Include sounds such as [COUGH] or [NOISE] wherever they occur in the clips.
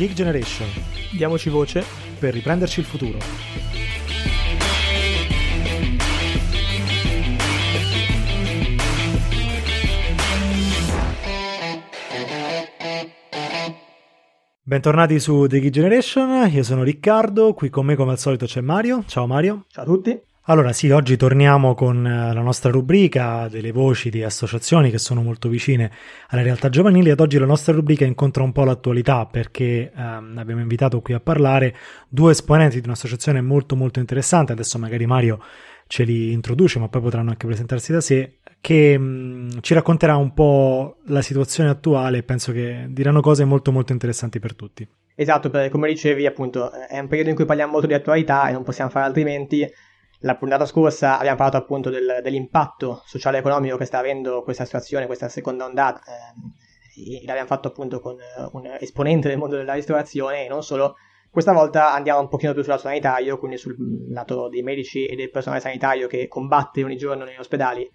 Geek Generation. Diamoci voce per riprenderci il futuro. Bentornati su The Geek Generation, io sono Riccardo, qui con me come al solito c'è Mario. Ciao Mario. Ciao a tutti. Allora sì, oggi torniamo con eh, la nostra rubrica delle voci di associazioni che sono molto vicine alle realtà giovanili. Ed oggi la nostra rubrica incontra un po' l'attualità perché ehm, abbiamo invitato qui a parlare due esponenti di un'associazione molto molto interessante, adesso magari Mario ce li introduce ma poi potranno anche presentarsi da sé, che mh, mm, ci racconterà un po' la situazione attuale. E penso che diranno cose molto molto interessanti per tutti. Esatto, come dicevi appunto è un periodo in cui parliamo molto di attualità e non possiamo fare altrimenti la puntata scorsa abbiamo parlato appunto del, dell'impatto sociale e economico che sta avendo questa situazione, questa seconda ondata. Eh, l'abbiamo fatto appunto con eh, un esponente del mondo della ristorazione e non solo. Questa volta andiamo un pochino più sul lato sanitario, quindi sul lato dei medici e del personale sanitario che combatte ogni giorno negli ospedali.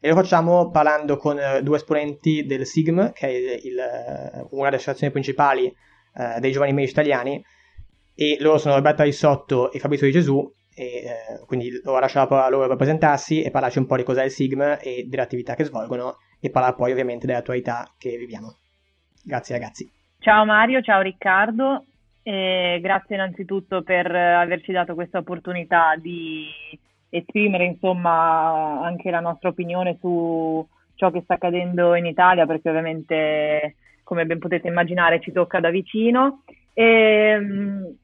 E lo facciamo parlando con eh, due esponenti del SIGM, che è il, eh, una delle associazioni principali eh, dei giovani medici italiani, e loro sono Roberta Rissotto e Fabrizio Di Gesù, e, eh, quindi ora lascio la parola a loro per presentarsi e parlarci un po' di cos'è il SIGM e delle attività che svolgono e parlare poi ovviamente dell'attualità che viviamo. Grazie ragazzi. Ciao Mario, ciao Riccardo e grazie innanzitutto per averci dato questa opportunità di esprimere insomma anche la nostra opinione su ciò che sta accadendo in Italia perché ovviamente come ben potete immaginare ci tocca da vicino. E, ehm,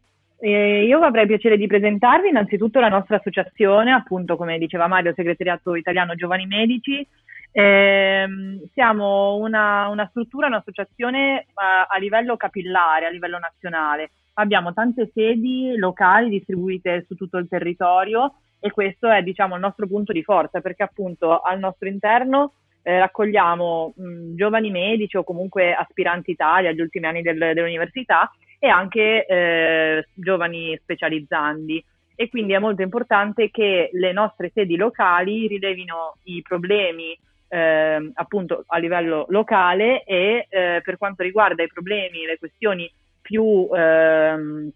eh, io avrei piacere di presentarvi innanzitutto la nostra associazione, appunto come diceva Mario, Segretariato Italiano Giovani Medici. Eh, siamo una, una, struttura, un'associazione a, a livello capillare, a livello nazionale. Abbiamo tante sedi locali distribuite su tutto il territorio e questo è diciamo, il nostro punto di forza perché appunto al nostro interno eh, raccogliamo mh, giovani medici o comunque aspiranti Italia agli ultimi anni del, dell'università e anche eh, giovani specializzandi e quindi è molto importante che le nostre sedi locali rilevino i problemi eh, appunto a livello locale e eh, per quanto riguarda i problemi, le questioni più, ehm,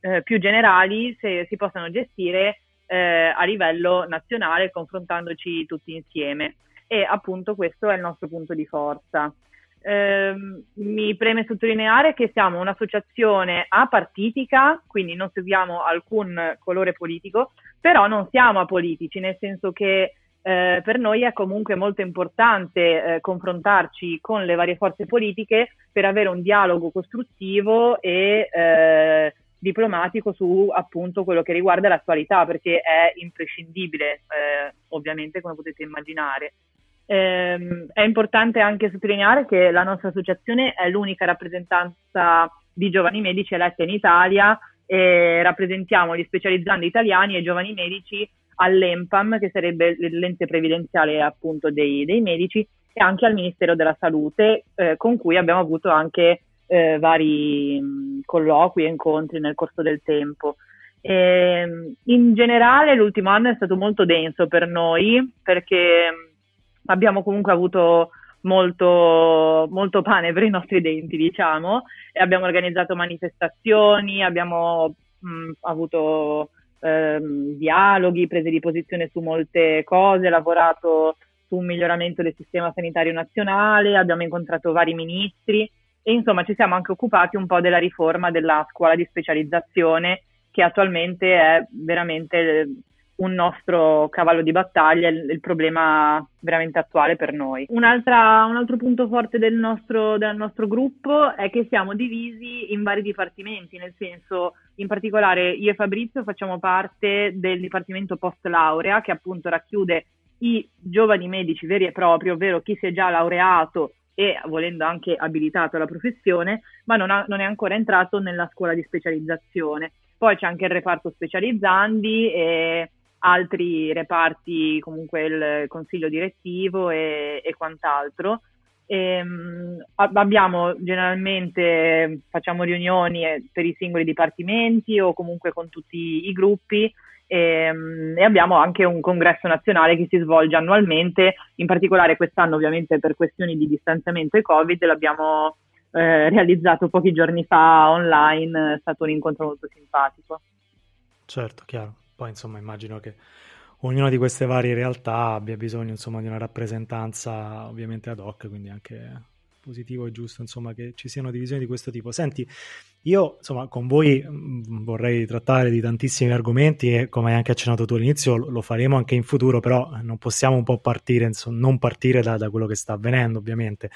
eh, più generali se, si possano gestire eh, a livello nazionale confrontandoci tutti insieme e appunto questo è il nostro punto di forza. Eh, mi preme sottolineare che siamo un'associazione apartitica, quindi non seguiamo alcun colore politico, però non siamo apolitici, nel senso che eh, per noi è comunque molto importante eh, confrontarci con le varie forze politiche per avere un dialogo costruttivo e eh, diplomatico su appunto quello che riguarda l'attualità, perché è imprescindibile, eh, ovviamente, come potete immaginare. Eh, è importante anche sottolineare che la nostra associazione è l'unica rappresentanza di giovani medici eletta in Italia e rappresentiamo gli specializzandi italiani e giovani medici all'EMPAM, che sarebbe l'ente previdenziale appunto dei, dei medici, e anche al Ministero della Salute, eh, con cui abbiamo avuto anche eh, vari mh, colloqui e incontri nel corso del tempo. E, ehm, in generale l'ultimo anno è stato molto denso per noi perché abbiamo comunque avuto molto, molto pane per i nostri denti, diciamo, e abbiamo organizzato manifestazioni, abbiamo mh, avuto ehm, dialoghi, prese di posizione su molte cose, lavorato su un miglioramento del sistema sanitario nazionale, abbiamo incontrato vari ministri e insomma ci siamo anche occupati un po' della riforma della scuola di specializzazione che attualmente è veramente un nostro cavallo di battaglia, il, il problema veramente attuale per noi. un altro punto forte del nostro, del nostro gruppo è che siamo divisi in vari dipartimenti, nel senso, in particolare io e Fabrizio facciamo parte del dipartimento post laurea che appunto racchiude i giovani medici veri e propri, ovvero chi si è già laureato e volendo anche abilitato alla professione, ma non, ha, non, è ancora entrato nella scuola di specializzazione. Poi c'è anche il reparto specializzandi e altri reparti, comunque il consiglio direttivo e, e quant'altro. E, ehm, abbiamo generalmente facciamo riunioni eh, per i singoli dipartimenti o comunque con tutti i gruppi e, ehm, e, abbiamo anche un congresso nazionale che si svolge annualmente, in particolare quest'anno ovviamente per questioni di distanziamento e Covid l'abbiamo eh, realizzato pochi giorni fa online, è stato un incontro molto simpatico. Certo, chiaro. Poi insomma immagino che ognuna di queste varie realtà abbia bisogno insomma di una rappresentanza ovviamente ad hoc, quindi anche positivo e giusto insomma che ci siano divisioni di questo tipo. Senti, io insomma con voi mm, vorrei trattare di tantissimi argomenti e come hai anche accennato tu all'inizio lo faremo anche in futuro, però non possiamo un po' partire, insomma, non partire da, da quello che sta avvenendo ovviamente.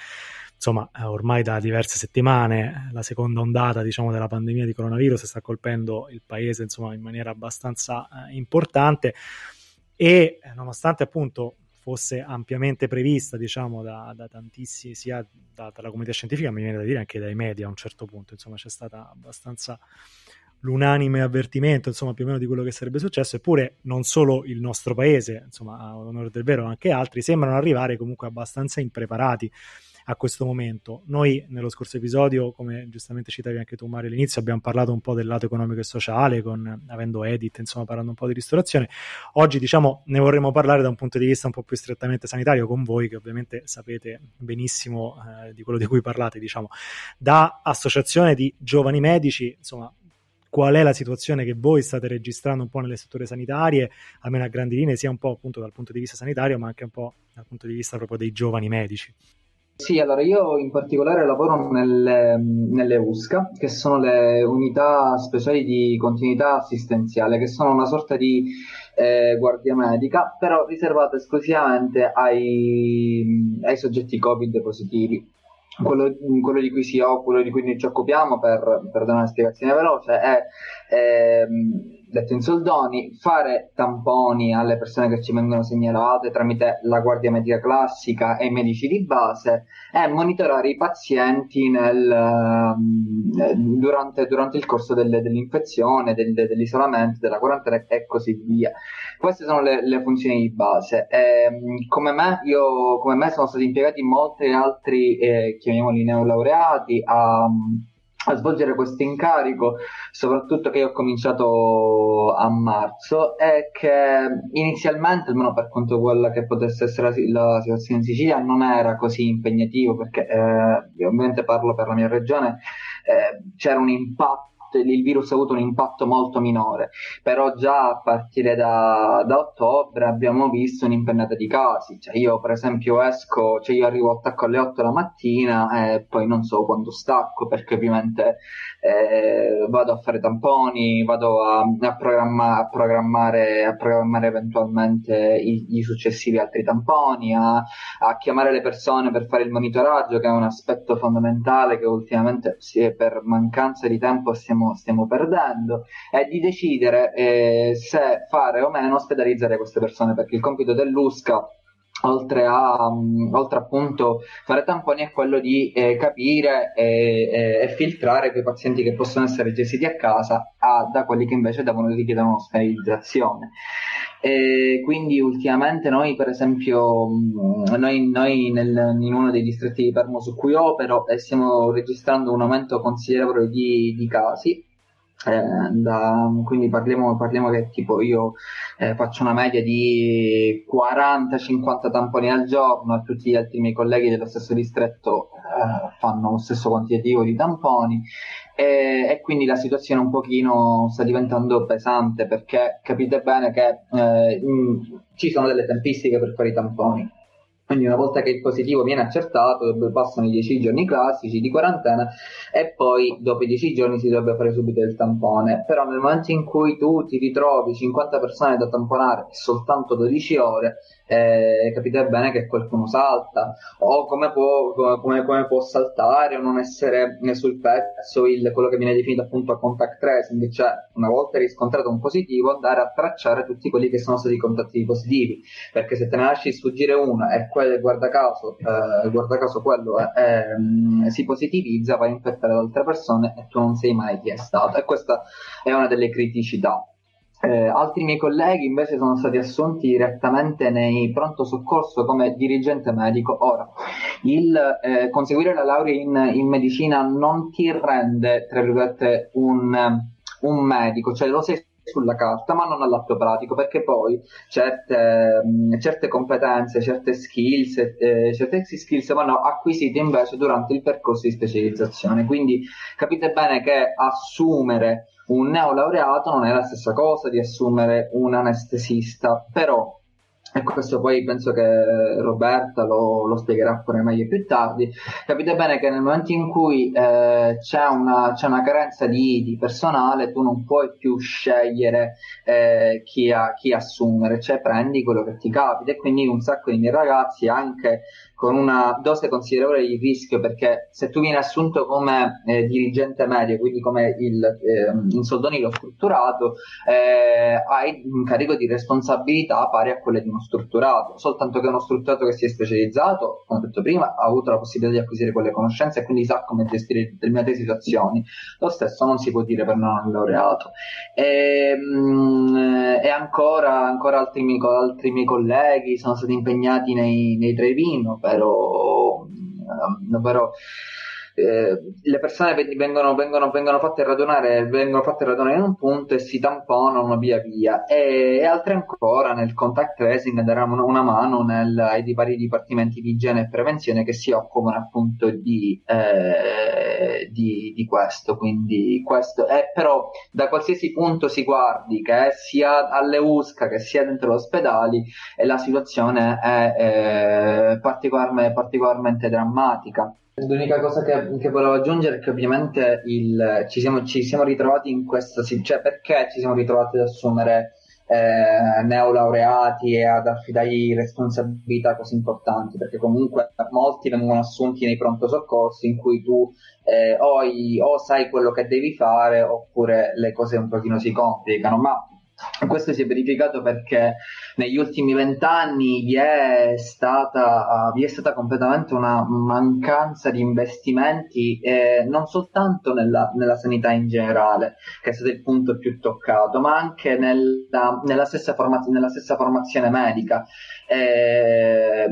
Insomma, eh, ormai da diverse settimane la seconda ondata diciamo, della pandemia di coronavirus sta colpendo il paese insomma, in maniera abbastanza eh, importante. E nonostante appunto fosse ampiamente prevista, diciamo, da, da tantissimi, sia da, dalla comunità scientifica, mi viene da dire anche dai media a un certo punto, insomma, c'è stata abbastanza l'unanime avvertimento, insomma, più o meno di quello che sarebbe successo, eppure non solo il nostro paese, insomma, a onore del vero, anche altri sembrano arrivare comunque abbastanza impreparati a questo momento. Noi nello scorso episodio, come giustamente citavi anche tu Mario all'inizio, abbiamo parlato un po' del lato economico e sociale, con, avendo Edit, insomma parlando un po' di ristorazione. Oggi diciamo ne vorremmo parlare da un punto di vista un po' più strettamente sanitario con voi, che ovviamente sapete benissimo eh, di quello di cui parlate, diciamo, da associazione di giovani medici, insomma qual è la situazione che voi state registrando un po' nelle strutture sanitarie, almeno a grandi linee, sia un po' appunto dal punto di vista sanitario, ma anche un po' dal punto di vista proprio dei giovani medici. Sì, allora io in particolare lavoro nelle, nelle USCA, che sono le unità speciali di continuità assistenziale, che sono una sorta di eh, guardia medica, però riservata esclusivamente ai, ai soggetti Covid positivi. Quello, quello, di cui si occupa, di cui ci occupiamo per, per dare una spiegazione veloce è ehm, detto in soldoni, fare tamponi alle persone che ci vengono segnalate tramite la guardia medica classica e i medici di base e monitorare i pazienti nel, ehm, durante, durante, il corso delle, dell'infezione, del, dell'isolamento, della quarantena e così via. Queste sono le, le funzioni di base. E, ehm, come, me, io, come me sono stati impiegati molti altri, eh, chiamiamoli neolaureati, a a svolgere questo incarico, soprattutto che io ho cominciato a marzo, è che inizialmente, almeno per quanto quella che potesse essere la situazione in Sicilia, non era così impegnativo, perché eh, ovviamente parlo per la mia regione, eh, c'era un impatto il virus ha avuto un impatto molto minore, però già a partire da, da ottobre abbiamo visto un'impennata di casi, cioè io per esempio esco, cioè io arrivo attacco alle 8 la mattina e poi non so quando stacco perché ovviamente eh, vado a fare tamponi, vado a, a, programma, a, programmare, a programmare eventualmente i, i, successivi altri tamponi, a, a chiamare le persone per fare il monitoraggio che è un aspetto fondamentale che ultimamente sì, per mancanza di tempo stiamo stiamo, stiamo perdendo, è di decidere eh, se fare o meno ospedalizzare queste persone, perché il compito dell'USCA oltre a um, oltre appunto fare tamponi è quello di eh, capire e, e, e, filtrare quei pazienti che possono essere gestiti a casa a, da quelli che invece devono richiedere un'ospedalizzazione. E quindi ultimamente noi per esempio noi, noi nel, in uno dei distretti di Permo su cui opero eh, stiamo registrando un aumento considerevole di, di casi eh, da, quindi parliamo, parliamo, che tipo io eh, faccio una media di 40-50 tamponi al giorno e tutti gli altri miei colleghi dello stesso distretto eh, fanno lo stesso quantitativo di tamponi. E, e, quindi la situazione un pochino sta diventando pesante perché capite bene che eh, mh, ci sono delle tempistiche per fare i tamponi quindi una volta che il positivo viene accertato, passano i 10 giorni classici di quarantena e poi dopo i 10 giorni si dovrebbe fare subito il tampone. Però nel momento in cui tu ti ritrovi 50 persone da tamponare soltanto 12 ore, eh, capite bene che qualcuno salta o come può, come, come può saltare o non essere sul pezzo il, quello che viene definito appunto contact tracing, cioè una volta riscontrato un positivo andare a tracciare tutti quelli che sono stati contatti positivi, perché se te ne lasci sfuggire uno e quel, guarda caso, eh, guarda caso quello eh, eh, si positivizza, va a infettare altre persone e tu non sei mai chi è stato e questa è una delle criticità. Eh, altri miei colleghi invece sono stati assunti direttamente nei pronto soccorso come dirigente medico. Ora, il eh, conseguire la laurea in, in, medicina non ti rende, tra virgolette, un, un medico, cioè lo sei sulla carta, ma non all'atto pratico, perché poi certe, certe competenze, certe skills, eh, certe skills vanno acquisite invece durante il percorso di specializzazione. Quindi capite bene che assumere un neolaureato non è la stessa cosa di assumere un anestesista, però e questo poi penso che Roberta lo, lo, spiegherà pure meglio più tardi, capite bene che nel momento in cui eh, c'è, una, c'è, una, carenza di, di, personale tu non puoi più scegliere eh, chi, a, chi, assumere, cioè prendi quello che ti capita. E quindi un sacco di miei ragazzi anche con una dose considerevole di rischio perché se tu vieni assunto come eh, dirigente medio, quindi come il, eh, in soldoni strutturato, eh, hai un carico di responsabilità pari a quelle di uno strutturato, soltanto che uno strutturato che si è specializzato, come ho detto prima, ha avuto la possibilità di acquisire quelle conoscenze e quindi sa come gestire determinate situazioni. Lo stesso non si può dire per non laureato. E, mh, e ancora, ancora altri, miei, altri miei colleghi sono stati impegnati nei, nei drive-in, ovvero, ovvero eh, le persone vengono, vengono, vengono, fatte radunare, vengono fatte radunare in un punto e si tamponano via via. E, e altre ancora nel contact tracing daranno una mano nel, ai vari dipartimenti di igiene e prevenzione che si occupano appunto di, eh, di, di questo. Quindi questo è però da qualsiasi punto si guardi che sia alle USCA che sia dentro gli ospedali la situazione è eh, particolarmente, particolarmente drammatica L'unica cosa che, che, volevo aggiungere è che ovviamente il, ci, siamo, ci, siamo, ritrovati in questa cioè perché ci siamo ritrovati ad assumere eh, neolaureati e ad affidargli responsabilità così importanti, perché comunque molti vengono assunti nei pronto soccorsi in cui tu eh, o, o sai quello che devi fare oppure le cose un pochino si complicano, ma questo si è verificato perché negli ultimi vent'anni vi, è stata, uh, vi è stata completamente una mancanza di investimenti eh, non soltanto nella, nella, sanità in generale, che è stato il punto più toccato, ma anche nella, nella, stessa, formaz- nella stessa, formazione medica. Eh,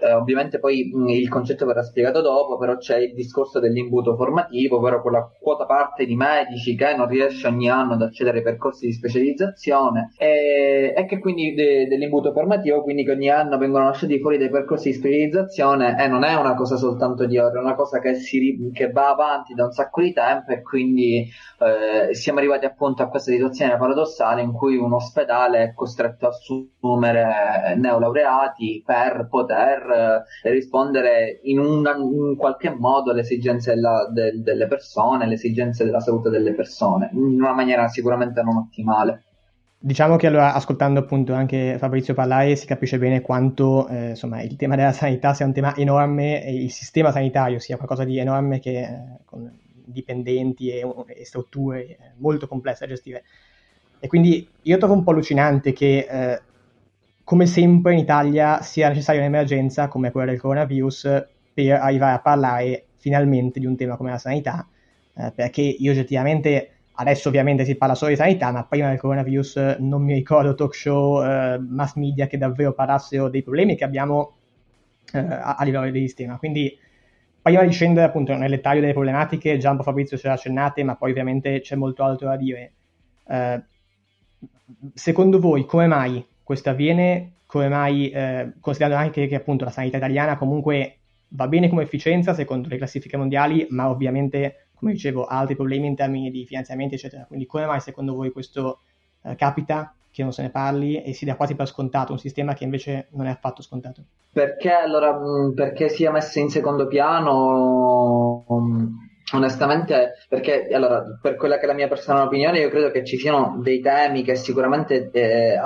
eh, ovviamente poi mh, il concetto verrà spiegato dopo, però c'è il discorso dell'imbuto formativo, ovvero quella quota parte di medici che non riesce ogni anno ad accedere ai percorsi di specializzazione e, e che quindi de, dell'imbuto formativo, quindi che ogni anno vengono lasciati fuori dei percorsi di specializzazione e non è una cosa soltanto di ora, è una cosa che, si, che va avanti da un sacco di tempo e quindi eh, siamo arrivati appunto a questa situazione paradossale in cui un ospedale è costretto a assumere neolaureati per poter eh, rispondere in, una, in, qualche modo alle esigenze della, de, delle persone, alle esigenze della salute delle persone, in una maniera sicuramente non ottimale. Diciamo che allora, ascoltando appunto anche Fabrizio parlare, si capisce bene quanto eh, insomma, il tema della sanità sia un tema enorme e il sistema sanitario sia qualcosa di enorme che eh, con dipendenti e, e, strutture molto complesse da gestire. E quindi io trovo un po' allucinante che, eh, come sempre in Italia, sia necessaria un'emergenza come quella del coronavirus per arrivare a parlare finalmente di un tema come la sanità, eh, perché io oggettivamente Adesso ovviamente si parla solo di sanità, ma prima del coronavirus non mi ricordo talk show, eh, mass media che davvero parlassero dei problemi che abbiamo eh, a, a, livello di sistema. Quindi prima di scendere appunto nel dettaglio delle problematiche, già un po' Fabrizio ce l'ha accennate, ma poi ovviamente c'è molto altro da dire. Eh, secondo voi come mai questo avviene? Come mai, eh, considerando anche che appunto la sanità italiana comunque va bene come efficienza secondo le classifiche mondiali, ma ovviamente come dicevo, ha altri problemi in termini di finanziamenti, eccetera. Quindi come mai secondo voi questo eh, capita, che non se ne parli e si dà quasi per scontato un sistema che invece non è affatto scontato? Perché allora, perché sia messo in secondo piano... onestamente, perché allora, per quella che è la mia personale opinione, io credo che ci siano dei temi che sicuramente eh,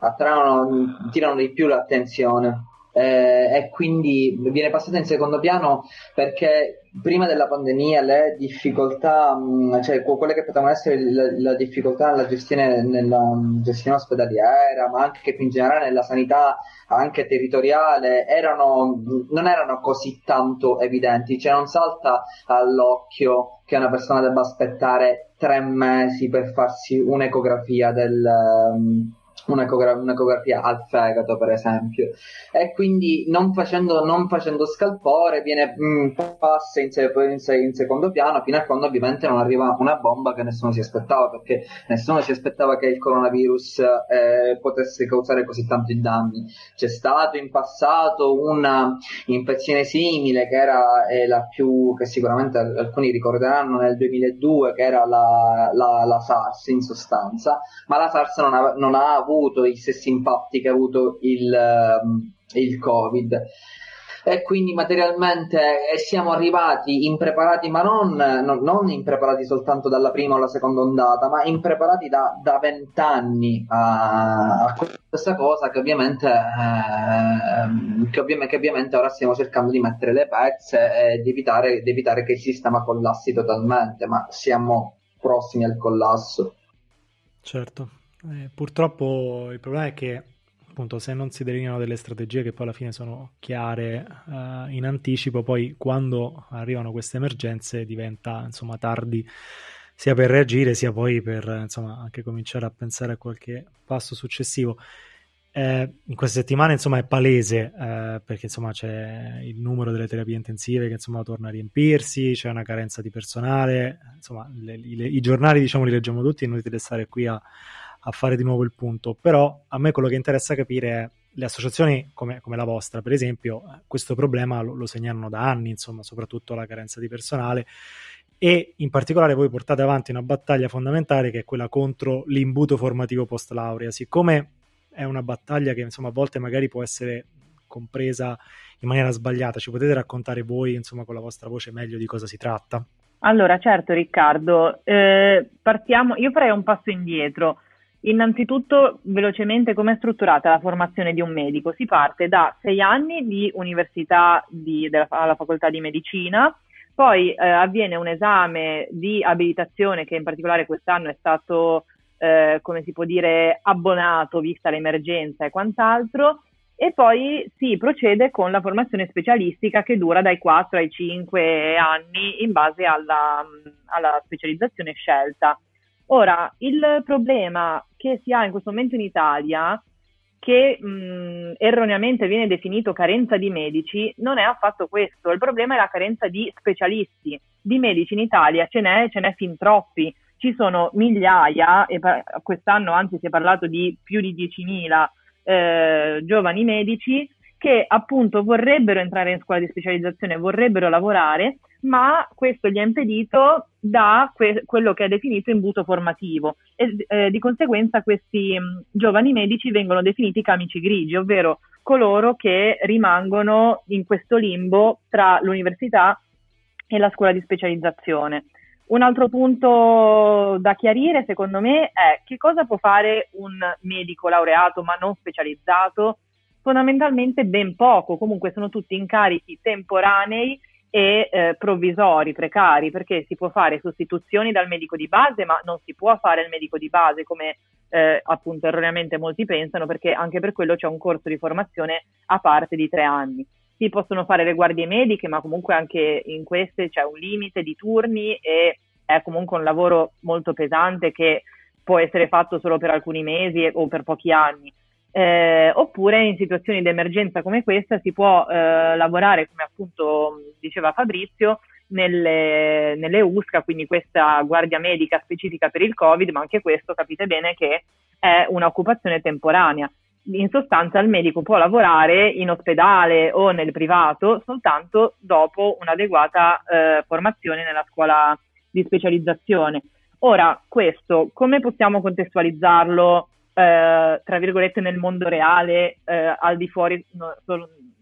attraggono, tirano di più l'attenzione eh, e quindi viene passato in secondo piano perché prima della pandemia le difficoltà, mm, cioè quelle che potevano essere la, la difficoltà nella gestione, nella mm, gestione ospedaliera, ma anche più in generale nella sanità anche territoriale, erano, non erano così tanto evidenti, cioè non salta all'occhio che una persona debba aspettare tre mesi per farsi un'ecografia del, mm, un'ecogra- un'ecografia al fegato, per esempio, e quindi non facendo, non facendo scalpore viene, mh, mm, passa in, se- in, se- in, secondo piano fino a quando ovviamente non arriva una bomba che nessuno si aspettava, perché nessuno si aspettava che il coronavirus eh, potesse causare così tanti danni. C'è stato in passato una infezione simile che era eh, la più, che sicuramente alcuni ricorderanno nel 2002, che era la, la, la SARS in sostanza, ma la SARS non ha, non ha avuto avuto gli stessi impatti che ha avuto il, ehm, il Covid e quindi materialmente eh, siamo arrivati impreparati, ma non, non, non, impreparati soltanto dalla prima o la seconda ondata, ma impreparati da vent'anni a, a, questa cosa che ovviamente, eh, che, ovviamente, che ovviamente, ora stiamo cercando di mettere le pezze e di evitare, di evitare che il sistema collassi totalmente, ma siamo prossimi al collasso. Certo, eh, purtroppo il problema è che appunto se non si delineano delle strategie che poi alla fine sono chiare uh, in anticipo, poi quando arrivano queste emergenze diventa insomma tardi sia per reagire sia poi per insomma anche cominciare a pensare a qualche passo successivo. Eh, in queste settimane insomma è palese eh, perché insomma c'è il numero delle terapie intensive che insomma torna a riempirsi, c'è una carenza di personale, insomma le, le, i giornali diciamo li leggiamo tutti, è inutile stare qui a, a fare di nuovo il punto, però a me quello che interessa capire è le associazioni come, come la vostra, per esempio, eh, questo problema lo, lo, segnalano da anni, insomma, soprattutto la carenza di personale e in particolare voi portate avanti una battaglia fondamentale che è quella contro l'imbuto formativo post laurea, siccome è una battaglia che insomma a volte magari può essere compresa in maniera sbagliata, ci potete raccontare voi insomma con la vostra voce meglio di cosa si tratta? Allora, certo Riccardo, eh, partiamo, io farei un passo indietro. Innanzitutto, velocemente, come è strutturata la formazione di un medico? Si parte da sei anni di università di, della, alla facoltà di medicina, poi eh, avviene un esame di abilitazione che in particolare quest'anno è stato, eh, come si può dire, abbonato vista l'emergenza e quant'altro, e poi si procede con la formazione specialistica che dura dai 4 ai 5 anni in base alla, alla specializzazione scelta. Ora, il problema che si ha in questo momento in Italia, che mh, erroneamente viene definito carenza di medici, non è affatto questo. Il problema è la carenza di specialisti. Di medici in Italia ce n'è, ce n'è fin troppi. Ci sono migliaia, e quest'anno anzi si è parlato di più di 10.000 eh, giovani medici che appunto vorrebbero entrare in scuola di specializzazione, vorrebbero lavorare, ma questo gli è impedito da que- quello che è definito imbuto formativo e eh, di conseguenza questi mh, giovani medici vengono definiti camici grigi, ovvero coloro che rimangono in questo limbo tra l'università e la scuola di specializzazione. Un altro punto da chiarire, secondo me, è che cosa può fare un medico laureato ma non specializzato? Fondamentalmente ben poco, comunque sono tutti incarichi temporanei e eh, provvisori, precari, perché si può fare sostituzioni dal medico di base, ma non si può fare il medico di base come eh, appunto erroneamente molti pensano, perché anche per quello c'è un corso di formazione a parte di tre anni. Si possono fare le guardie mediche, ma comunque anche in queste c'è un limite di turni e è comunque un lavoro molto pesante che può essere fatto solo per alcuni mesi o per pochi anni eh, oppure in situazioni di emergenza come questa si può eh, lavorare, come appunto diceva Fabrizio, nelle, nelle, USCA, quindi questa guardia medica specifica per il Covid, ma anche questo capite bene che è un'occupazione temporanea. In sostanza il medico può lavorare in ospedale o nel privato soltanto dopo un'adeguata eh, formazione nella scuola di specializzazione. Ora, questo come possiamo contestualizzarlo eh, tra virgolette nel mondo reale eh, al di fuori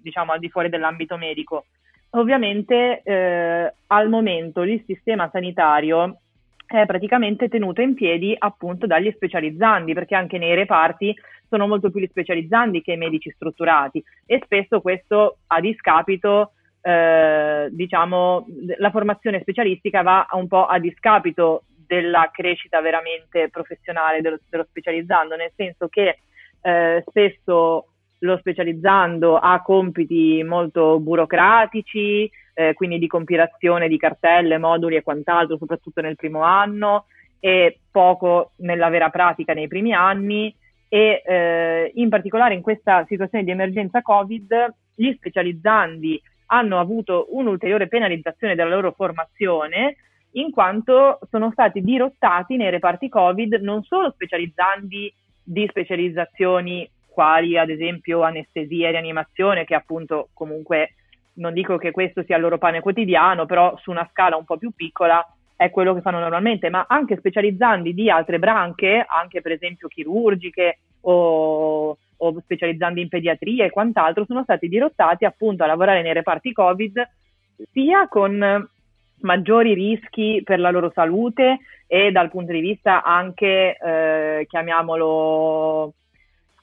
diciamo al di fuori dell'ambito medico. Ovviamente eh, al momento il sistema sanitario è praticamente tenuto in piedi appunto dagli specializzandi perché anche nei reparti sono molto più gli specializzandi che i medici strutturati. E spesso questo a discapito eh, diciamo la formazione specialistica va un po' a discapito della crescita veramente professionale dello, dello specializzando, nel senso che eh, spesso lo specializzando ha compiti molto burocratici, eh, quindi di compilazione di cartelle, moduli e quant'altro, soprattutto nel primo anno, e poco nella vera pratica nei primi anni. E eh, in particolare in questa situazione di emergenza Covid gli specializzandi hanno avuto un'ulteriore penalizzazione della loro formazione in quanto sono stati dirottati nei reparti Covid non solo specializzandi di specializzazioni quali ad esempio anestesia e rianimazione, che appunto comunque non dico che questo sia il loro pane quotidiano, però su una scala un po' più piccola è quello che fanno normalmente, ma anche specializzandi di altre branche, anche per esempio chirurgiche o, o specializzandi in pediatria e quant'altro, sono stati dirottati appunto a lavorare nei reparti Covid sia con maggiori rischi per la loro salute e dal punto di vista anche, eh, chiamiamolo,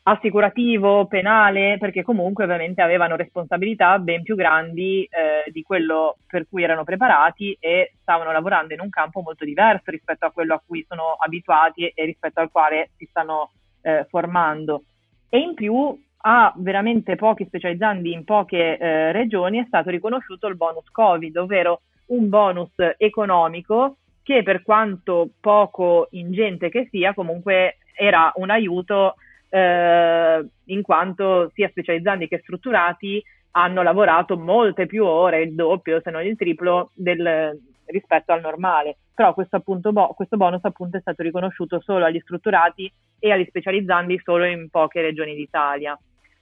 assicurativo, penale, perché comunque ovviamente avevano responsabilità ben più grandi eh, di quello per cui erano preparati e stavano lavorando in un campo molto diverso rispetto a quello a cui sono abituati e, rispetto al quale si stanno eh, formando. E in più a veramente pochi specializzandi in poche eh, regioni è stato riconosciuto il bonus Covid, ovvero un bonus economico che per quanto poco ingente che sia, comunque era un aiuto eh, in quanto sia specializzandi che strutturati hanno lavorato molte più ore, il doppio se non il triplo del, rispetto al normale. Però questo, appunto, bo- questo bonus appunto è stato riconosciuto solo agli strutturati e agli specializzandi solo in poche regioni d'Italia.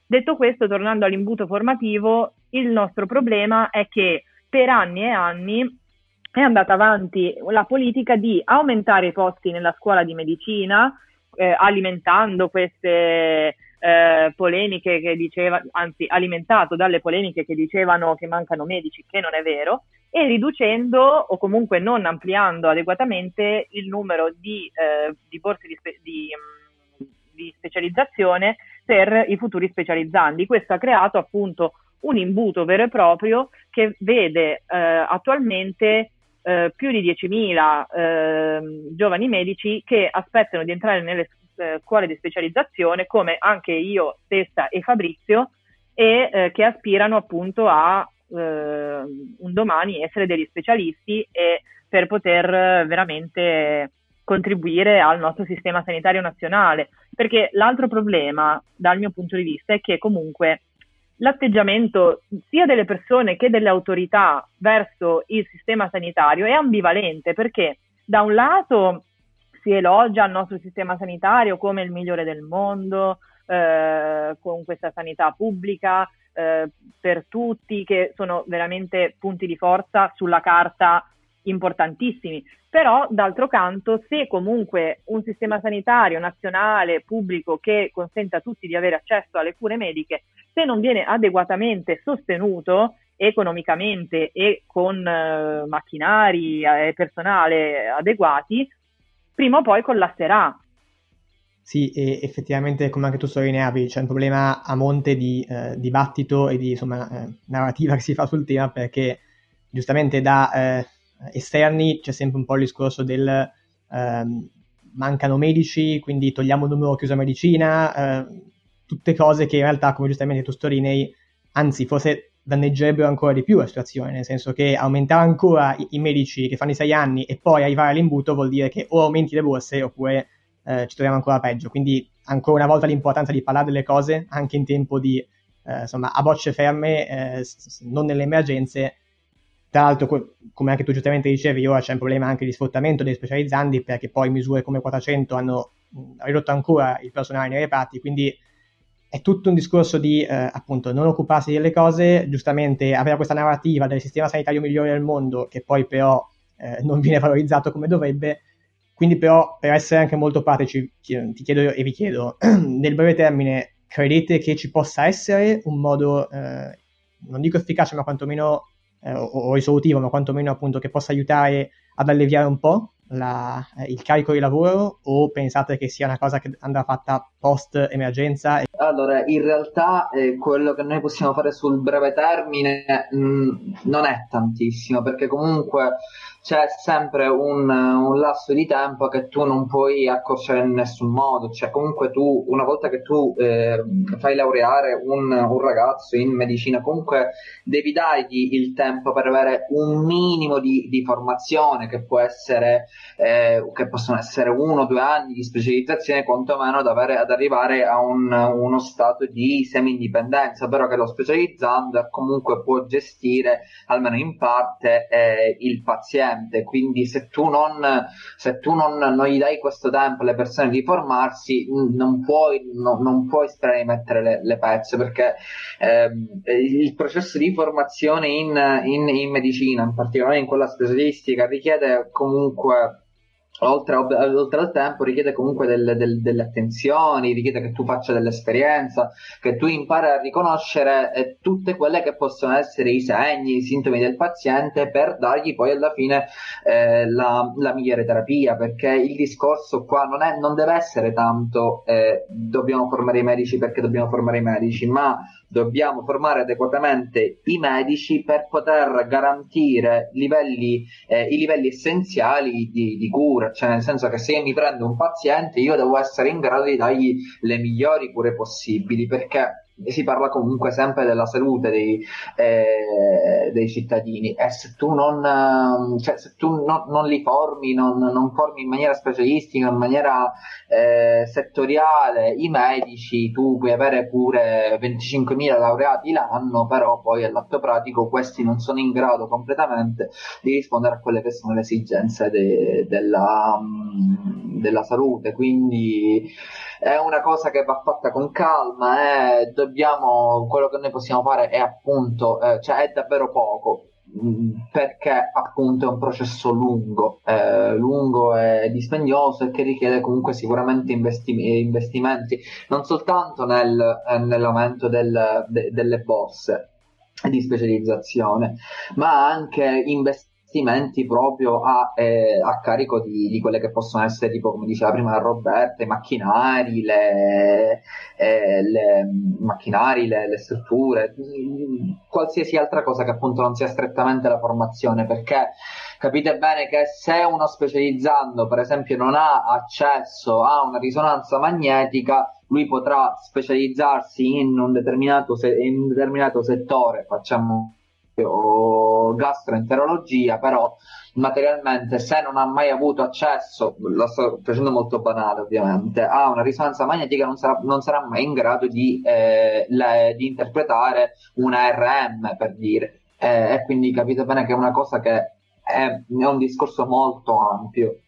Detto questo, tornando all'imbuto formativo, il nostro problema è che per anni e anni è andata avanti la politica di aumentare i posti nella scuola di medicina, eh, alimentando queste eh, polemiche che diceva, anzi alimentato dalle polemiche che dicevano che mancano medici, che non è vero, e riducendo o comunque non ampliando adeguatamente il numero di, eh, di borse di, spe- di, mm, di specializzazione per i futuri specializzandi. Questo ha creato appunto un imbuto vero e proprio che vede eh, attualmente eh, più di 10.000 eh, giovani medici che aspettano di entrare nelle eh, scuole di specializzazione, come anche io stessa e Fabrizio, e eh, che aspirano appunto a eh, un domani essere degli specialisti e per poter veramente contribuire al nostro sistema sanitario nazionale. Perché l'altro problema, dal mio punto di vista, è che comunque l'atteggiamento sia delle persone che delle autorità verso il sistema sanitario è ambivalente perché da un lato si elogia il nostro sistema sanitario come il migliore del mondo, eh, con questa sanità pubblica eh, per tutti, che sono veramente punti di forza sulla carta importantissimi. Però, d'altro canto, se comunque un sistema sanitario nazionale, pubblico, che consente a tutti di avere accesso alle cure mediche, se non viene adeguatamente sostenuto economicamente e con eh, macchinari e personale adeguati, prima o poi collasserà. Sì, effettivamente, come anche tu sottolineavi, c'è un problema a monte di eh, dibattito e di insomma, eh, narrativa che si fa sul tema perché giustamente da eh, esterni c'è sempre un po' il discorso del ehm, mancano medici, quindi togliamo il numero chiuso a medicina, eh, tutte cose che in realtà, come giustamente tu sottolinei, anzi forse danneggerebbero ancora di più la situazione, nel senso che aumentare ancora i, i medici che fanno i sei anni e poi arrivare all'imbuto vuol dire che o aumenti le borse oppure eh, ci troviamo ancora peggio. Quindi ancora una volta l'importanza di parlare delle cose anche in tempo di, eh, insomma, a bocce ferme, eh, non nelle emergenze. Tra l'altro, come anche tu giustamente dicevi, ora c'è un problema anche di sfruttamento dei specializzandi perché poi misure come 400 hanno ridotto ancora il personale nei reparti, quindi è tutto un discorso di eh, appunto non occuparsi delle cose, giustamente avere questa narrativa del sistema sanitario migliore del mondo che poi però eh, non viene valorizzato come dovrebbe. Quindi però per essere anche molto pratici ti chiedo e vi chiedo, [CLEARS THROAT] nel breve termine credete che ci possa essere un modo, eh, non dico efficace ma quantomeno eh, o, o risolutivo, ma quantomeno appunto che possa aiutare ad alleviare un po' la, eh, il carico di lavoro o pensate che sia una cosa che andrà fatta post emergenza? Allora, in realtà eh, quello che noi possiamo fare sul breve termine mh, mm, non è tantissimo perché comunque c'è sempre un, un, lasso di tempo che tu non puoi accorciare in nessun modo, cioè comunque tu una volta che tu eh, fai laureare un, un, ragazzo in medicina, comunque devi dargli il tempo per avere un minimo di, di formazione che può essere, eh, che possono essere uno o due anni di specializzazione, quantomeno ad, avere, ad arrivare a un, uno stato di semi-indipendenza, però che lo specializzando comunque può gestire almeno in parte eh, il paziente gente, quindi se tu non, se tu non, non gli dai questo tempo alle persone di formarsi, non puoi, no, non puoi sperare di mettere le, le pezze, perché ehm, il processo di formazione in, in, in medicina, in particolare in quella specialistica, richiede comunque oltre, oltre, al tempo richiede comunque del, del, delle attenzioni, richiede che tu faccia dell'esperienza, che tu impari a riconoscere eh, tutte quelle che possono essere i segni, i sintomi del paziente per dargli poi alla fine eh, la, la, migliore terapia, perché il discorso qua non, è, non deve essere tanto eh, dobbiamo formare i medici perché dobbiamo formare i medici, ma dobbiamo formare adeguatamente i medici per poter garantire livelli, eh, i livelli essenziali di, di, cura, cioè nel senso che se io mi prendo un paziente io devo essere in grado di dargli le migliori cure possibili perché si parla comunque sempre della salute dei, eh, dei cittadini. E se tu non, ehm, cioè, se tu no, non li formi, non, non, formi in maniera specialistica, in maniera eh, settoriale i medici, tu puoi avere pure 25.000 laureati l'anno, però poi all'atto pratico questi non sono in grado completamente di rispondere a quelle che sono le esigenze de, della, della salute, quindi è una cosa che va fatta con calma e dobbiamo, quello che noi possiamo fare è appunto, eh, cioè è davvero poco mm, perché appunto è un processo lungo, eh, lungo e dispendioso e che richiede comunque sicuramente investi- investimenti non soltanto nel, eh, nell'aumento del, de- delle borse di specializzazione, ma anche investimenti investimenti proprio a, eh, a carico di, di, quelle che possono essere, tipo come diceva prima Roberta, i macchinari, le, eh, le macchinari, le, le, strutture, qualsiasi altra cosa che appunto non sia strettamente la formazione, perché capite bene che se uno specializzando, per esempio, non ha accesso a una risonanza magnetica, lui potrà specializzarsi in un determinato, se- in un determinato settore, facciamo o gastroenterologia, però materialmente se non ha mai avuto accesso, lo sto facendo molto banale ovviamente, a una risonanza magnetica non sarà, non sarà mai in grado di, eh, le, di interpretare una RM per dire. Eh, e quindi capite bene che è una cosa che è, è un discorso molto ampio.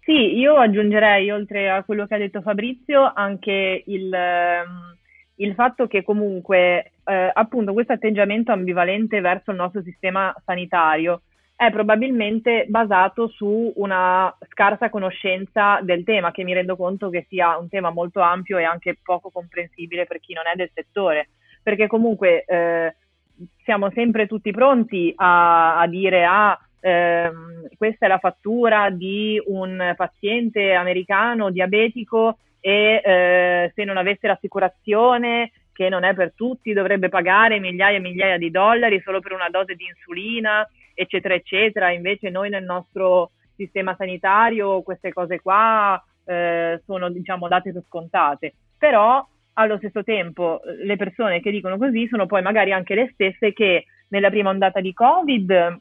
Sì, io aggiungerei, oltre a quello che ha detto Fabrizio, anche il, ehm, il fatto che comunque eh, appunto questo atteggiamento ambivalente verso il nostro sistema sanitario è probabilmente basato su una scarsa conoscenza del tema, che mi rendo conto che sia un tema molto ampio e anche poco comprensibile per chi non è del settore, perché comunque eh, siamo sempre tutti pronti a, a dire ah, ehm, questa è la fattura di un paziente americano diabetico e eh, se non avesse l'assicurazione che non è per tutti dovrebbe pagare migliaia e migliaia di dollari solo per una dose di insulina eccetera eccetera. Invece noi nel nostro sistema sanitario queste cose qua eh, sono diciamo date per scontate. Però allo stesso tempo le persone che dicono così sono poi magari anche le stesse che nella prima ondata di covid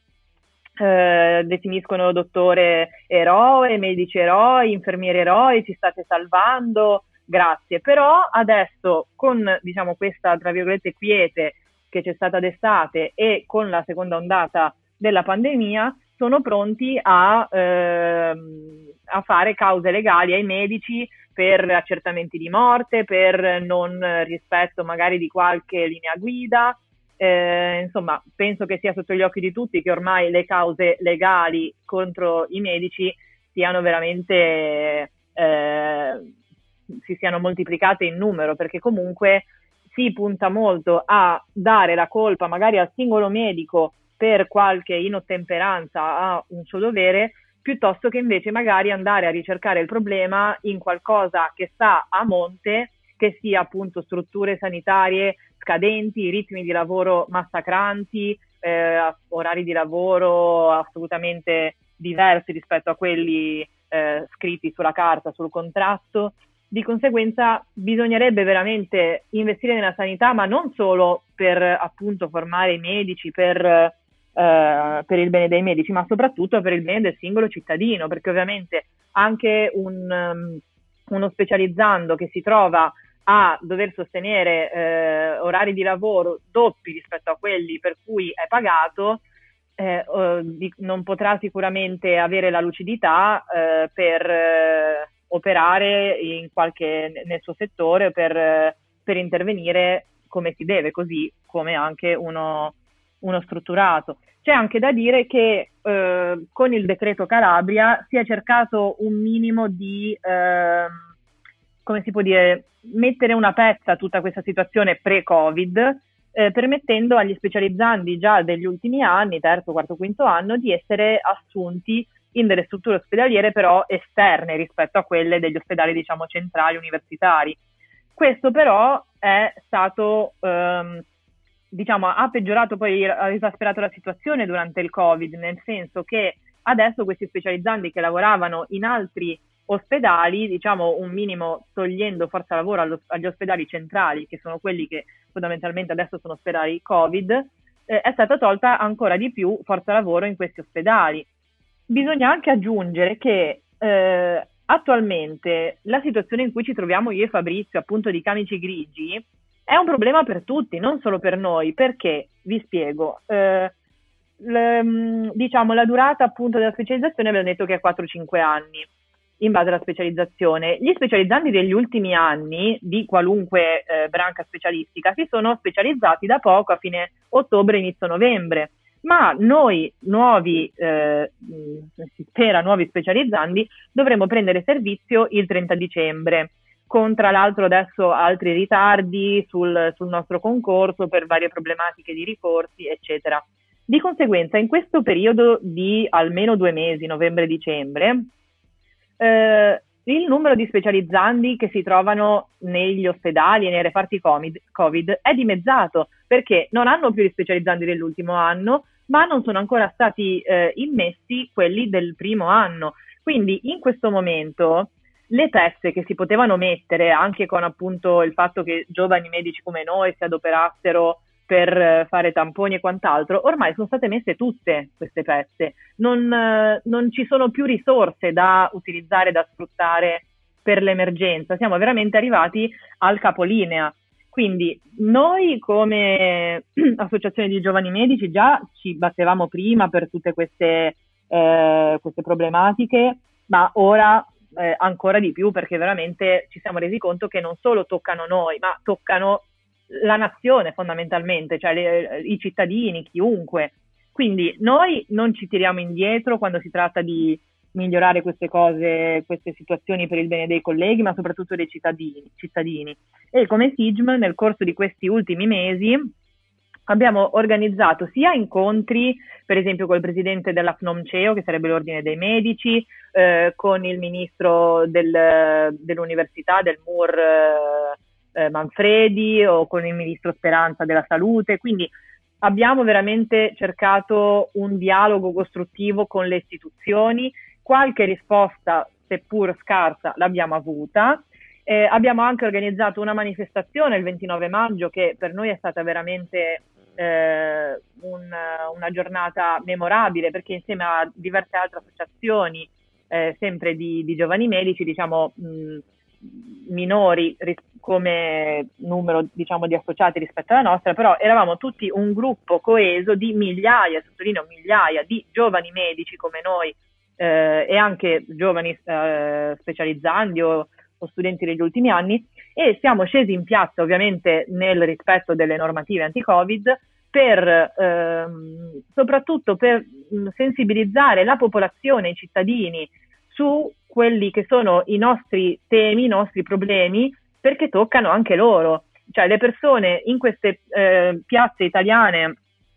eh, definiscono dottore eroe, medici eroi, infermieri eroi, ci state salvando, grazie. Però adesso con diciamo, questa, tra virgolette, quiete che c'è stata d'estate e con la seconda ondata della pandemia, sono pronti a, ehm, a fare cause legali ai medici per accertamenti di morte, per non rispetto magari di qualche linea guida, eh, insomma, penso che sia sotto gli occhi di tutti che ormai le cause legali contro i medici siano veramente eh, si siano moltiplicate in numero, perché comunque si punta molto a dare la colpa magari al singolo medico per qualche inottemperanza a un suo dovere, piuttosto che invece magari andare a ricercare il problema in qualcosa che sta a monte, che sia appunto strutture sanitarie scadenti, ritmi di lavoro massacranti, eh, orari di lavoro assolutamente diversi rispetto a quelli eh, scritti sulla carta, sul contratto. Di conseguenza bisognerebbe veramente investire nella sanità, ma non solo per appunto formare i medici, per, eh, per il bene dei medici, ma soprattutto per il bene del singolo cittadino, perché ovviamente anche un, um, uno specializzando che si trova a dover sostenere eh, orari di lavoro doppi rispetto a quelli per cui è pagato, eh, di, non potrà sicuramente avere la lucidità eh, per eh, operare qualche, nel suo settore, per, per, intervenire come si deve, così come anche uno, uno strutturato. C'è anche da dire che eh, con il decreto Calabria si è cercato un minimo di, eh, come si può dire, mettere una pezza a tutta questa situazione pre-Covid, eh, permettendo agli specializzanti già degli ultimi anni, terzo, quarto, quinto anno, di essere assunti in delle strutture ospedaliere però esterne rispetto a quelle degli ospedali, diciamo, centrali, universitari. Questo però è stato, ehm, diciamo, ha peggiorato poi, ha esasperato la situazione durante il Covid, nel senso che adesso questi specializzanti che lavoravano in altri ospedali, diciamo un minimo togliendo forza lavoro allo, agli ospedali centrali, che sono quelli che fondamentalmente adesso sono ospedali Covid, eh, è stata tolta ancora di più forza lavoro in questi ospedali. Bisogna anche aggiungere che eh, attualmente la situazione in cui ci troviamo io e Fabrizio, appunto di camici grigi, è un problema per tutti, non solo per noi, perché vi spiego. Eh, le, mm, diciamo la durata appunto della specializzazione abbiamo detto che è 4-5 anni in base alla specializzazione. Gli specializzanti degli ultimi anni di qualunque eh, branca specialistica si sono specializzati da poco, a fine ottobre, inizio novembre. Ma noi nuovi, eh, si spera nuovi specializzanti, dovremo prendere servizio il 30 dicembre, con tra l'altro adesso altri ritardi sul, sul nostro concorso per varie problematiche di ricorsi, eccetera. Di conseguenza, in questo periodo di almeno due mesi, novembre-dicembre, eh, il numero di specializzandi che si trovano negli ospedali e nei reparti COVID è dimezzato perché non hanno più gli specializzandi dell'ultimo anno, ma non sono ancora stati eh, immessi quelli del primo anno. Quindi in questo momento le pezze che si potevano mettere anche con appunto il fatto che giovani medici come noi si adoperassero per eh, fare tamponi e quant'altro, ormai sono state messe tutte queste pezze, non, eh, non ci sono più risorse da utilizzare, da sfruttare per l'emergenza, siamo veramente arrivati al capolinea. Quindi noi come [CLEARS THROAT] associazione di giovani medici già ci battevamo prima per tutte queste, eh, queste problematiche, ma ora eh, ancora di più perché veramente ci siamo resi conto che non solo toccano noi, ma toccano la nazione fondamentalmente, cioè le, i cittadini, chiunque. Quindi noi non ci tiriamo indietro quando si tratta di migliorare queste cose, queste situazioni per il bene dei colleghi, ma soprattutto dei cittadini. cittadini. E come SIGM nel corso di questi ultimi mesi abbiamo organizzato sia incontri, per esempio con il presidente della FNOMCEO, che sarebbe l'ordine dei medici, eh, con il ministro del, dell'università, del MUR. Eh, eh, Manfredi o con il ministro Speranza della Salute, quindi abbiamo veramente cercato un dialogo costruttivo con le istituzioni, qualche risposta, seppur scarsa, l'abbiamo avuta. Eh, abbiamo anche organizzato una manifestazione il 29 maggio che per noi è stata veramente eh, un, una giornata memorabile perché insieme a diverse altre associazioni, eh, sempre di, di, giovani medici, diciamo, mh, minori come numero diciamo, di associati rispetto alla nostra, però eravamo tutti un gruppo coeso di migliaia, sottolineo migliaia, di giovani medici come noi eh, e anche giovani eh, specializzandi o, o, studenti degli ultimi anni e siamo scesi in piazza ovviamente nel rispetto delle normative anti-Covid per ehm, soprattutto per sensibilizzare la popolazione, i cittadini su quelli che sono i nostri temi, i nostri problemi, perché toccano anche loro. Cioè le persone in queste eh, piazze italiane,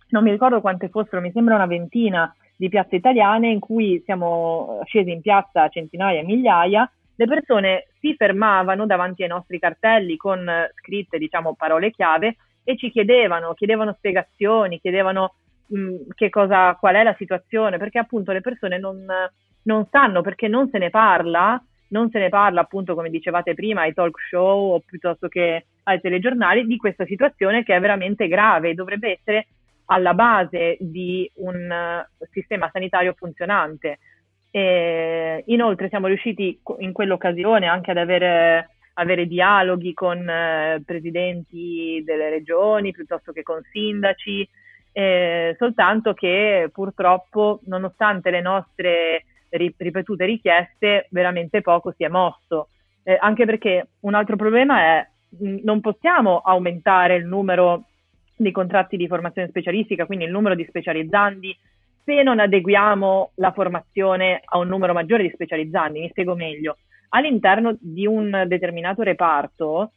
non mi ricordo quante fossero, mi sembra una ventina di piazze italiane in cui siamo scesi in piazza centinaia e migliaia, le persone si fermavano davanti ai nostri cartelli con scritte, diciamo, parole chiave e ci chiedevano, chiedevano spiegazioni, chiedevano mh, che cosa, qual è la situazione, perché appunto le persone non, non sanno, perché non se ne parla, non se ne parla appunto come dicevate prima ai talk show o piuttosto che ai telegiornali di questa situazione che è veramente grave e dovrebbe essere alla base di un uh, sistema sanitario funzionante. E, inoltre siamo riusciti in quell'occasione anche ad avere, avere dialoghi con uh, presidenti delle regioni piuttosto che con sindaci, eh, soltanto che purtroppo nonostante le nostre ripetute richieste veramente poco si è mosso. Eh, anche perché un altro problema è non possiamo aumentare il numero di contratti di formazione specialistica, quindi il numero di specializzandi, se non adeguiamo la formazione a un numero maggiore di specializzandi. Mi spiego meglio. All'interno di un determinato reparto,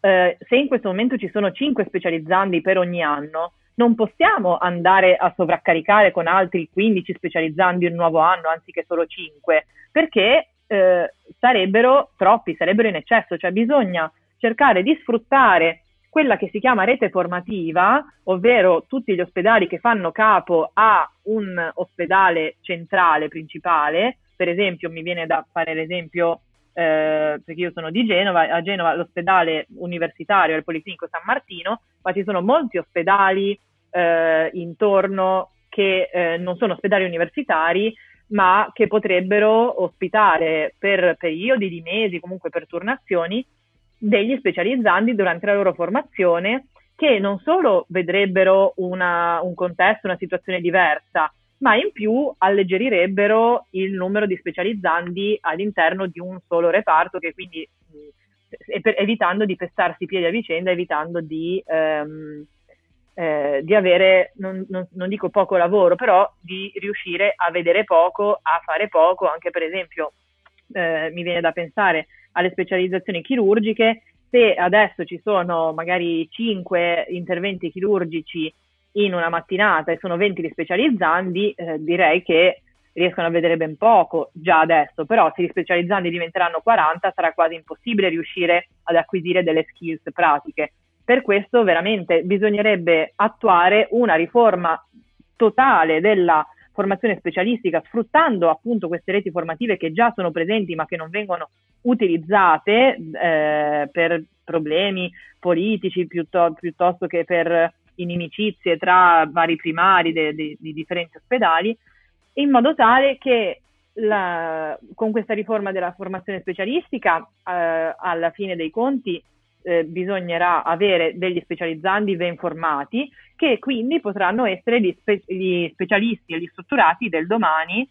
eh, se in questo momento ci sono 5 specializzandi per ogni anno, non possiamo andare a sovraccaricare con altri 15 specializzandi il nuovo anno anziché solo 5, perché eh, sarebbero troppi, sarebbero in eccesso, cioè bisogna cercare di sfruttare quella che si chiama rete formativa, ovvero tutti gli ospedali che fanno capo a un ospedale centrale principale, per esempio mi viene da fare l'esempio eh, perché io sono di Genova, a Genova l'ospedale universitario è il Policlinico San Martino, ma ci sono molti ospedali eh, intorno che eh, non sono ospedali universitari, ma che potrebbero ospitare per periodi di mesi, comunque per turnazioni, degli specializzandi durante la loro formazione che non solo vedrebbero una, un contesto, una situazione diversa, ma in più alleggerirebbero il numero di specializzandi all'interno di un solo reparto, che quindi mh, evitando di pestarsi piedi a vicenda, evitando di ehm, eh, di avere, non, non, non, dico poco lavoro, però di riuscire a vedere poco, a fare poco, anche per esempio eh, mi viene da pensare alle specializzazioni chirurgiche, se adesso ci sono magari 5 interventi chirurgici in una mattinata e sono 20 gli specializzandi, eh, direi che riescono a vedere ben poco già adesso, però se gli specializzandi diventeranno 40 sarà quasi impossibile riuscire ad acquisire delle skills pratiche. Per questo veramente bisognerebbe attuare una riforma totale della formazione specialistica sfruttando appunto queste reti formative che già sono presenti ma che non vengono utilizzate eh, per problemi politici piuttosto, piuttosto, che per inimicizie tra vari primari di differenti ospedali, in modo tale che la, con questa riforma della formazione specialistica eh, alla fine dei conti eh, bisognerà avere degli specializzandi ben formati che quindi potranno essere gli, spe- gli specialisti e gli strutturati del domani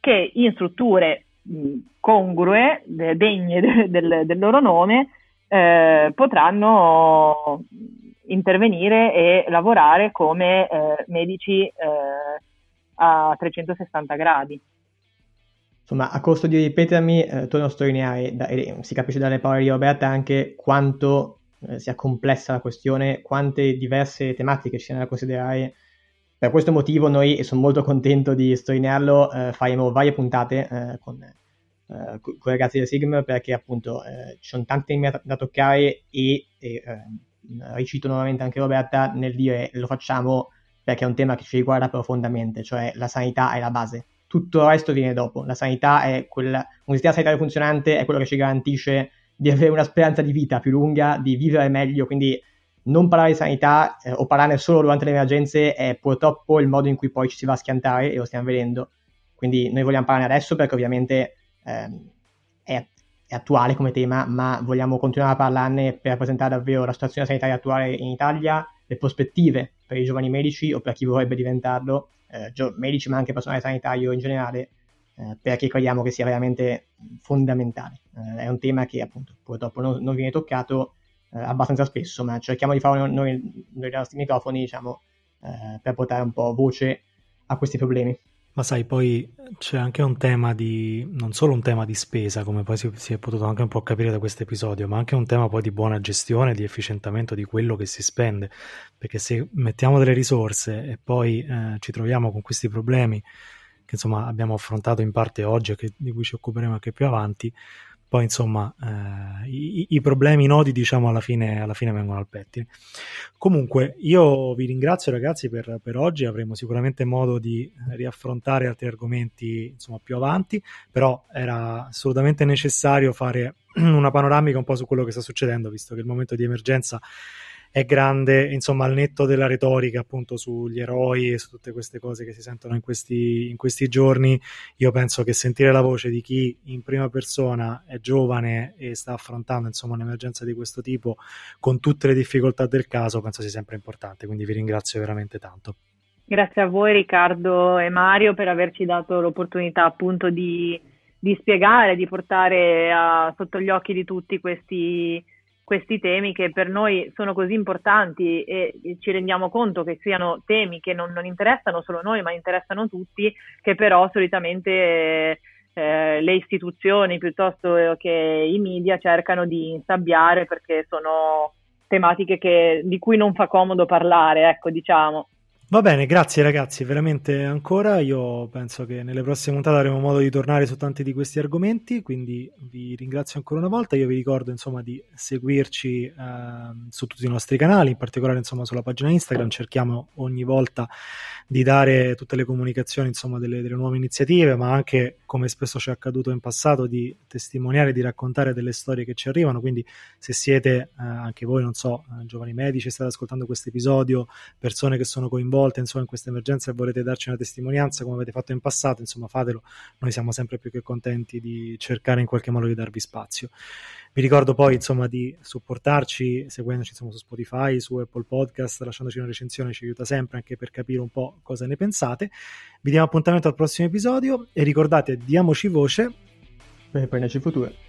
che in strutture mh, congrue, de- degne de- del, del, loro nome, eh, potranno intervenire e lavorare come eh, medici eh, a 360 gradi. Insomma, a costo di ripetermi, eh, torno a sottolineare, da, e si capisce dalle parole di Roberta anche quanto eh, sia complessa la questione, quante diverse tematiche ci siano da considerare. Per questo motivo noi, e sono molto contento di sottolinearlo, eh, faremo varie puntate eh, con, eh, con, i ragazzi del Sigm perché appunto eh, ci sono tanti temi da, toccare e, e ricito nuovamente anche Roberta nel dire lo facciamo perché è un tema che ci riguarda profondamente, cioè la sanità è la base tutto il resto viene dopo. La sanità è quella, un sistema sanitario funzionante è quello che ci garantisce di avere una speranza di vita più lunga, di vivere meglio, quindi non parlare di sanità eh, o parlarne solo durante le emergenze è purtroppo il modo in cui poi ci si va a schiantare e lo stiamo vedendo. Quindi noi vogliamo parlarne adesso perché ovviamente ehm, è, è, attuale come tema, ma vogliamo continuare a parlarne per rappresentare davvero la situazione sanitaria attuale in Italia, le prospettive per i giovani medici o per chi vorrebbe diventarlo eh, medici ma anche personale sanitario in generale, eh, perché crediamo che sia veramente fondamentale. Eh, è un tema che appunto purtroppo non, non viene toccato eh, abbastanza spesso, ma cerchiamo di farlo noi, noi dai nostri microfoni, diciamo, eh, per portare un po' voce a questi problemi. Ma sai, poi c'è anche un tema di, non solo un tema di spesa, come poi si, si, è potuto anche un po' capire da questo episodio, ma anche un tema poi di buona gestione, di efficientamento di quello che si spende, perché se mettiamo delle risorse e poi eh, ci troviamo con questi problemi che insomma abbiamo affrontato in parte oggi e di cui ci occuperemo anche più avanti, poi insomma eh, i, i, problemi, i nodi diciamo alla fine, alla fine vengono al pettine. Comunque io vi ringrazio ragazzi per, per, oggi, avremo sicuramente modo di riaffrontare altri argomenti insomma più avanti, però era assolutamente necessario fare [CLEARS THROAT] una panoramica un po' su quello che sta succedendo, visto che il momento di emergenza è grande, insomma, al netto della retorica appunto sugli eroi e su tutte queste cose che si sentono in questi, in questi giorni, io penso che sentire la voce di chi in prima persona è giovane e sta affrontando insomma un'emergenza di questo tipo con tutte le difficoltà del caso, penso sia sempre importante, quindi vi ringrazio veramente tanto. Grazie a voi Riccardo e Mario per averci dato l'opportunità appunto di, di spiegare, di portare a, sotto gli occhi di tutti questi questi temi che per noi sono così importanti e ci rendiamo conto che siano temi che non, non interessano solo noi ma interessano tutti, che però solitamente eh, le istituzioni piuttosto che i media cercano di insabbiare perché sono tematiche che, di cui non fa comodo parlare, ecco diciamo. Va bene, grazie ragazzi, veramente ancora. Io penso che nelle prossime puntate avremo modo di tornare su tanti di questi argomenti, quindi vi ringrazio ancora una volta. Io vi ricordo insomma di seguirci eh, su tutti i nostri canali, in particolare insomma sulla pagina Instagram. Cerchiamo ogni volta di dare tutte le comunicazioni insomma delle, delle nuove iniziative, ma anche come spesso ci è accaduto in passato di testimoniare, di raccontare delle storie che ci arrivano. Quindi se siete eh, anche voi, non so, eh, giovani medici, state ascoltando questo episodio, persone che sono coinvolte coinvolte insomma, in questa emergenza e volete darci una testimonianza come avete fatto in passato, insomma fatelo, noi siamo sempre più che contenti di cercare in qualche modo di darvi spazio. Vi ricordo poi insomma di supportarci seguendoci insomma, su Spotify, su Apple Podcast, lasciandoci una recensione, ci aiuta sempre anche per capire un po' cosa ne pensate. Vi diamo appuntamento al prossimo episodio e ricordate, diamoci voce per il future.